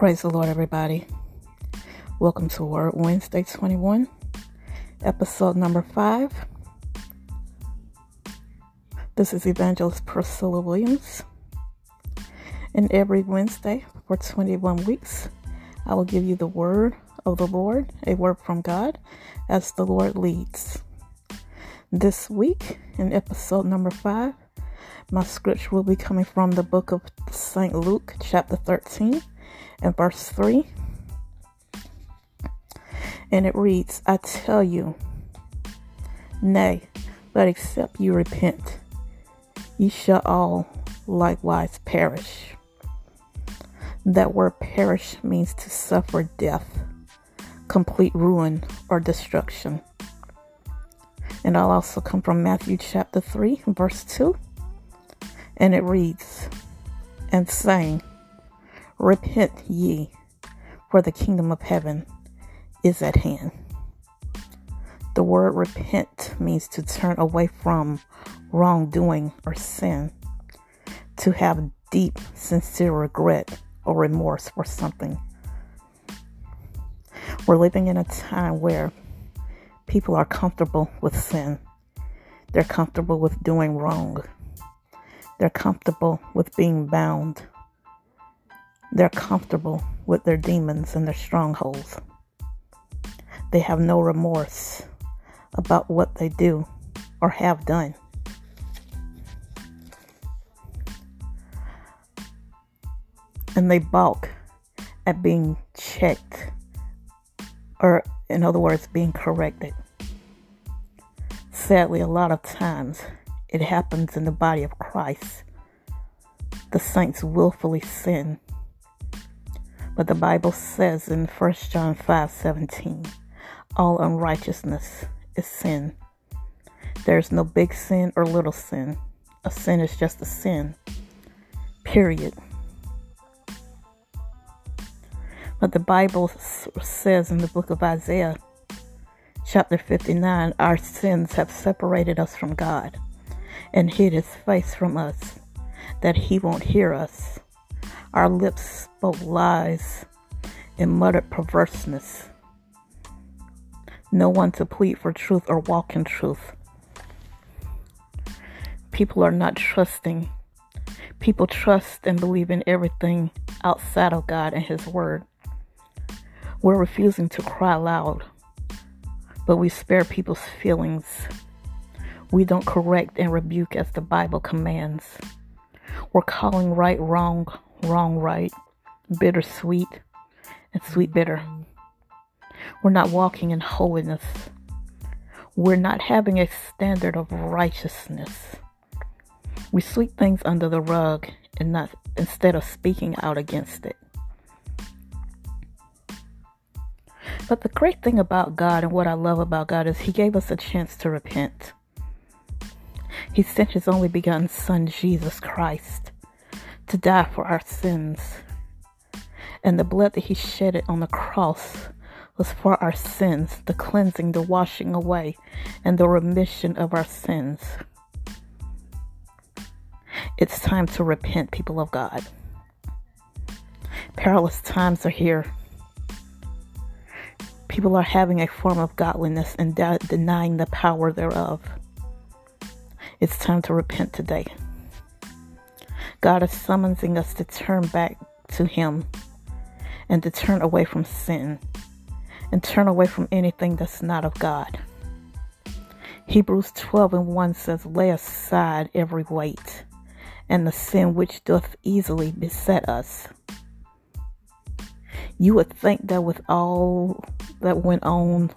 Praise the Lord, everybody. Welcome to Word Wednesday 21, episode number 5. This is Evangelist Priscilla Williams. And every Wednesday for 21 weeks, I will give you the word of the Lord, a word from God, as the Lord leads. This week, in episode number 5, my scripture will be coming from the book of St. Luke, chapter 13 and verse 3. And it reads, I tell you, nay, but except you repent, ye shall all likewise perish. That word perish means to suffer death, complete ruin, or destruction. And I'll also come from Matthew chapter 3, verse 2. And it reads, And saying, Repent ye, for the kingdom of heaven is at hand. The word repent means to turn away from wrongdoing or sin, to have deep, sincere regret or remorse for something. We're living in a time where people are comfortable with sin, they're comfortable with doing wrong, they're comfortable with being bound they're comfortable with their demons and their strongholds. They have no remorse about what they do or have done. And they balk at being checked, or in other words, being corrected. Sadly, a lot of times it happens in the body of Christ. The saints willfully sin but the Bible says in 1 John 5 17, all unrighteousness is sin. There's no big sin or little sin. A sin is just a sin. Period. But the Bible says in the book of Isaiah, chapter 59, our sins have separated us from God and hid his face from us, that he won't hear us. Our lips spoke lies and muttered perverseness. No one to plead for truth or walk in truth. People are not trusting. People trust and believe in everything outside of God and His Word. We're refusing to cry loud, but we spare people's feelings. We don't correct and rebuke as the Bible commands. We're calling right wrong, wrong right, bittersweet, and sweet bitter. We're not walking in holiness. We're not having a standard of righteousness. We sweep things under the rug and not instead of speaking out against it. But the great thing about God and what I love about God is He gave us a chance to repent. He sent His only begotten Son, Jesus Christ, to die for our sins. And the blood that he shedded on the cross was for our sins, the cleansing, the washing away, and the remission of our sins. It's time to repent, people of God. Perilous times are here. People are having a form of godliness and de- denying the power thereof. It's time to repent today. God is summoning us to turn back to Him and to turn away from sin and turn away from anything that's not of God. Hebrews 12 and 1 says, Lay aside every weight and the sin which doth easily beset us. You would think that with all that went on,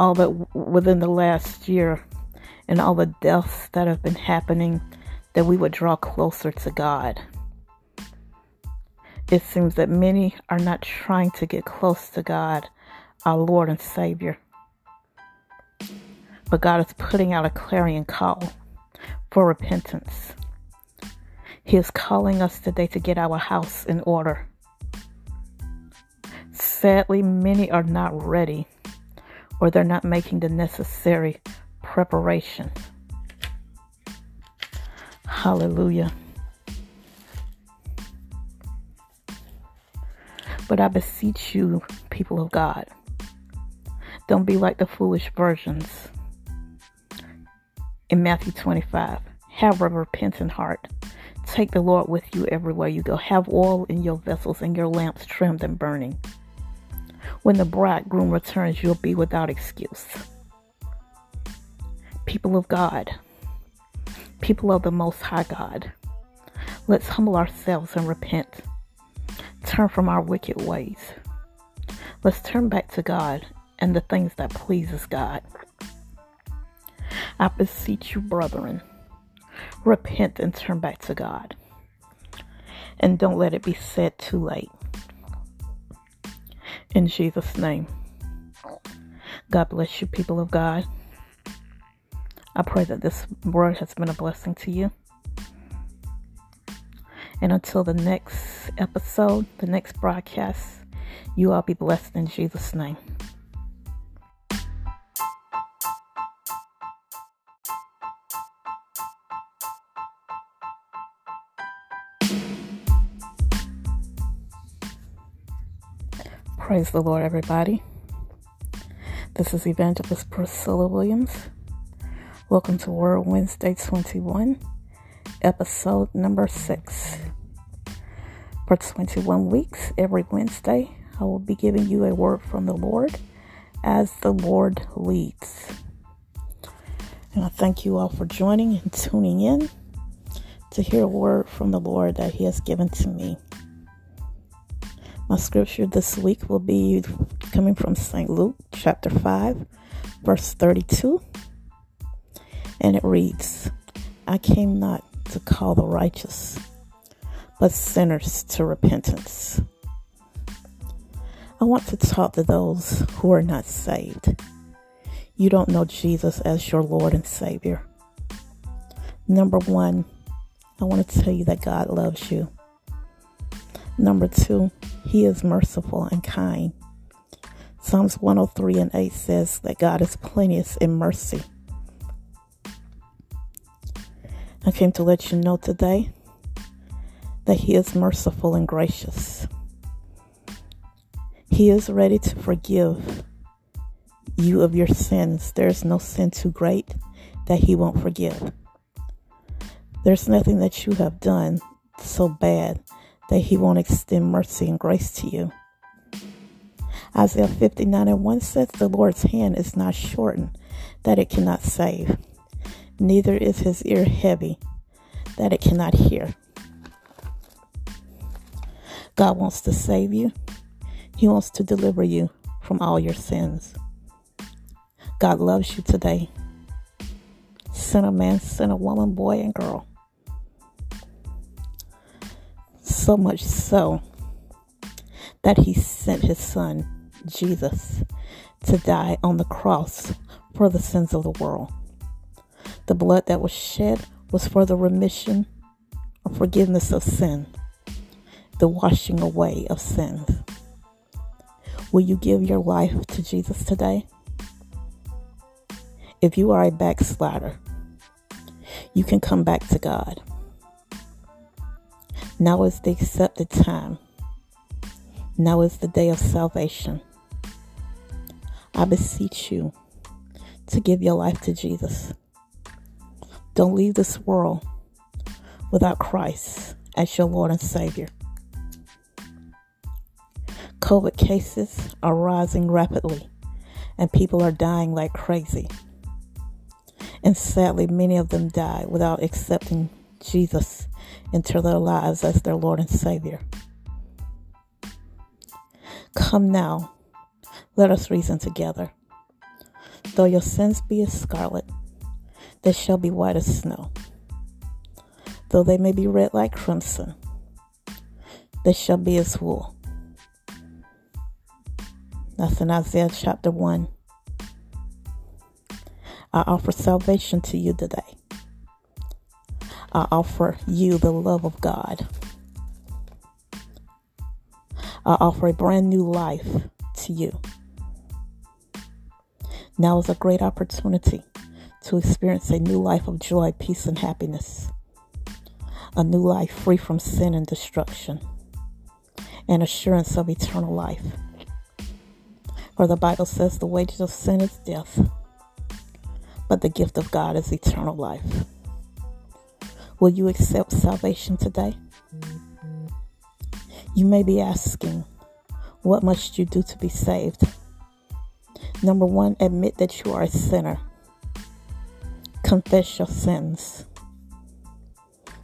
all that within the last year, and all the deaths that have been happening, that we would draw closer to God. It seems that many are not trying to get close to God, our Lord and Savior. But God is putting out a clarion call for repentance. He is calling us today to get our house in order. Sadly, many are not ready or they're not making the necessary preparation. Hallelujah. But I beseech you, people of God, don't be like the foolish virgins. In Matthew 25, have a repentant heart. Take the Lord with you everywhere you go. Have oil in your vessels and your lamps trimmed and burning. When the bridegroom returns, you'll be without excuse. People of God, people of the Most High God, let's humble ourselves and repent. Turn from our wicked ways. Let's turn back to God and the things that pleases God. I beseech you, brethren, repent and turn back to God. And don't let it be said too late. In Jesus' name. God bless you, people of God. I pray that this word has been a blessing to you. And until the next episode, the next broadcast, you all be blessed in Jesus' name. Praise the Lord, everybody. This is Evangelist Priscilla Williams. Welcome to Word Wednesday 21, episode number 6. For 21 weeks, every Wednesday, I will be giving you a word from the Lord as the Lord leads. And I thank you all for joining and tuning in to hear a word from the Lord that He has given to me. My scripture this week will be coming from St. Luke chapter 5, verse 32. And it reads, I came not to call the righteous, but sinners to repentance. I want to talk to those who are not saved. You don't know Jesus as your Lord and Savior. Number one, I want to tell you that God loves you. Number two, He is merciful and kind. Psalms 103 and 8 says that God is plenteous in mercy. I came to let you know today that He is merciful and gracious. He is ready to forgive you of your sins. There is no sin too great that He won't forgive. There's nothing that you have done so bad that he won't extend mercy and grace to you. Isaiah 59 and 1 says, The Lord's hand is not shortened, that it cannot save, neither is his ear heavy, that it cannot hear. God wants to save you, He wants to deliver you from all your sins. God loves you today. Son a man, son a woman, boy, and girl. so much so that he sent his son, Jesus, to die on the cross for the sins of the world. The blood that was shed was for the remission or forgiveness of sin, the washing away of sins. Will you give your life to Jesus today? If you are a backslider, you can come back to God. Now is the accepted time. Now is the day of salvation. I beseech you to give your life to Jesus. Don't leave this world without Christ as your Lord and Savior. COVID cases are rising rapidly and people are dying like crazy. And sadly, many of them die without accepting Jesus into their lives as their Lord and Savior. Come now, let us reason together. Though your sins be as scarlet, they shall be white as snow. Though they may be red like crimson, they shall be as wool. That's in Isaiah chapter 1. I offer salvation to you today. I offer you the love of God. I offer a brand new life to you. Now is a great opportunity to experience a new life of joy, peace, and happiness. A new life free from sin and destruction. and assurance of eternal life. For the Bible says the wages of sin is death, but the gift of God is eternal life. Will you accept salvation today? You may be asking, what must you do to be saved? Number one, admit that you are a sinner. Confess your sins.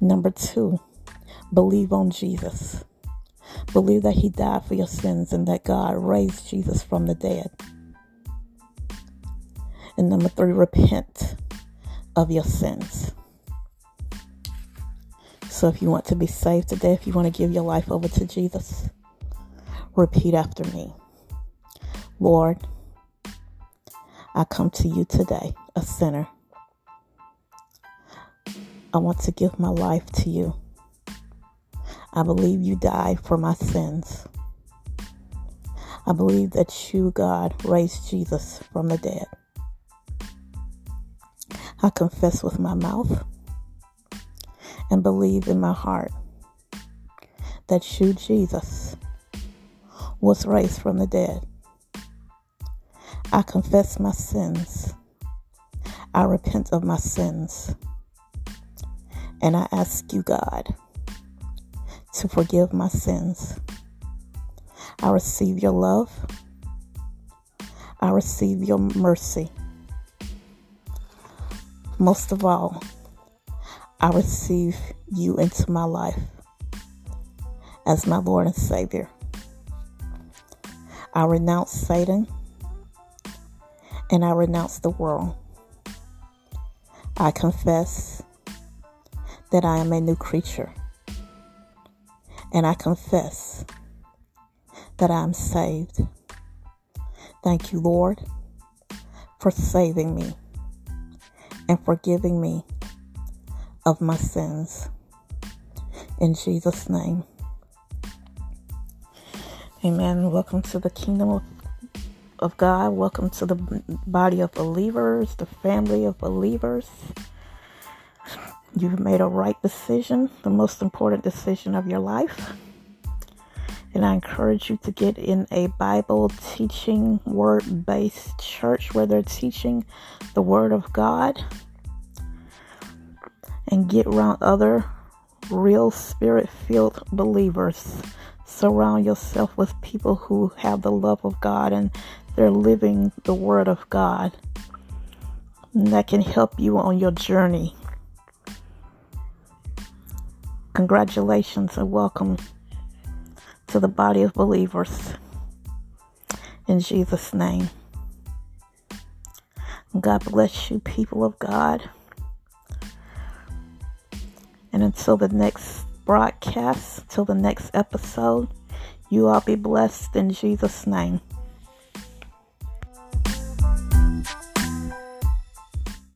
Number two, believe on Jesus. Believe that He died for your sins and that God raised Jesus from the dead. And number three, repent of your sins. So if you want to be saved today, if you want to give your life over to Jesus, repeat after me Lord, I come to you today, a sinner. I want to give my life to you. I believe you died for my sins. I believe that you, God, raised Jesus from the dead. I confess with my mouth and believe in my heart that you, Jesus, was raised from the dead. I confess my sins. I repent of my sins. And I ask you, God, to forgive my sins. I receive your love. I receive your mercy. Most of all, I receive you into my life as my Lord and Savior. I renounce Satan and I renounce the world. I confess that I am a new creature and I confess that I am saved. Thank you, Lord, for saving me and forgiving me of my sins. In Jesus' name. Amen. Welcome to the kingdom of, of God. Welcome to the body of believers, the family of believers. You've made a right decision, the most important decision of your life. And I encourage you to get in a Bible teaching, word based church where they're teaching the Word of God and get around other real spirit filled believers. Surround yourself with people who have the love of God and they're living the Word of God. And that can help you on your journey Congratulations and welcome to the body of believers. In Jesus' name. God bless you, people of God. And until the next broadcast, till the next episode, you all be blessed in Jesus' name.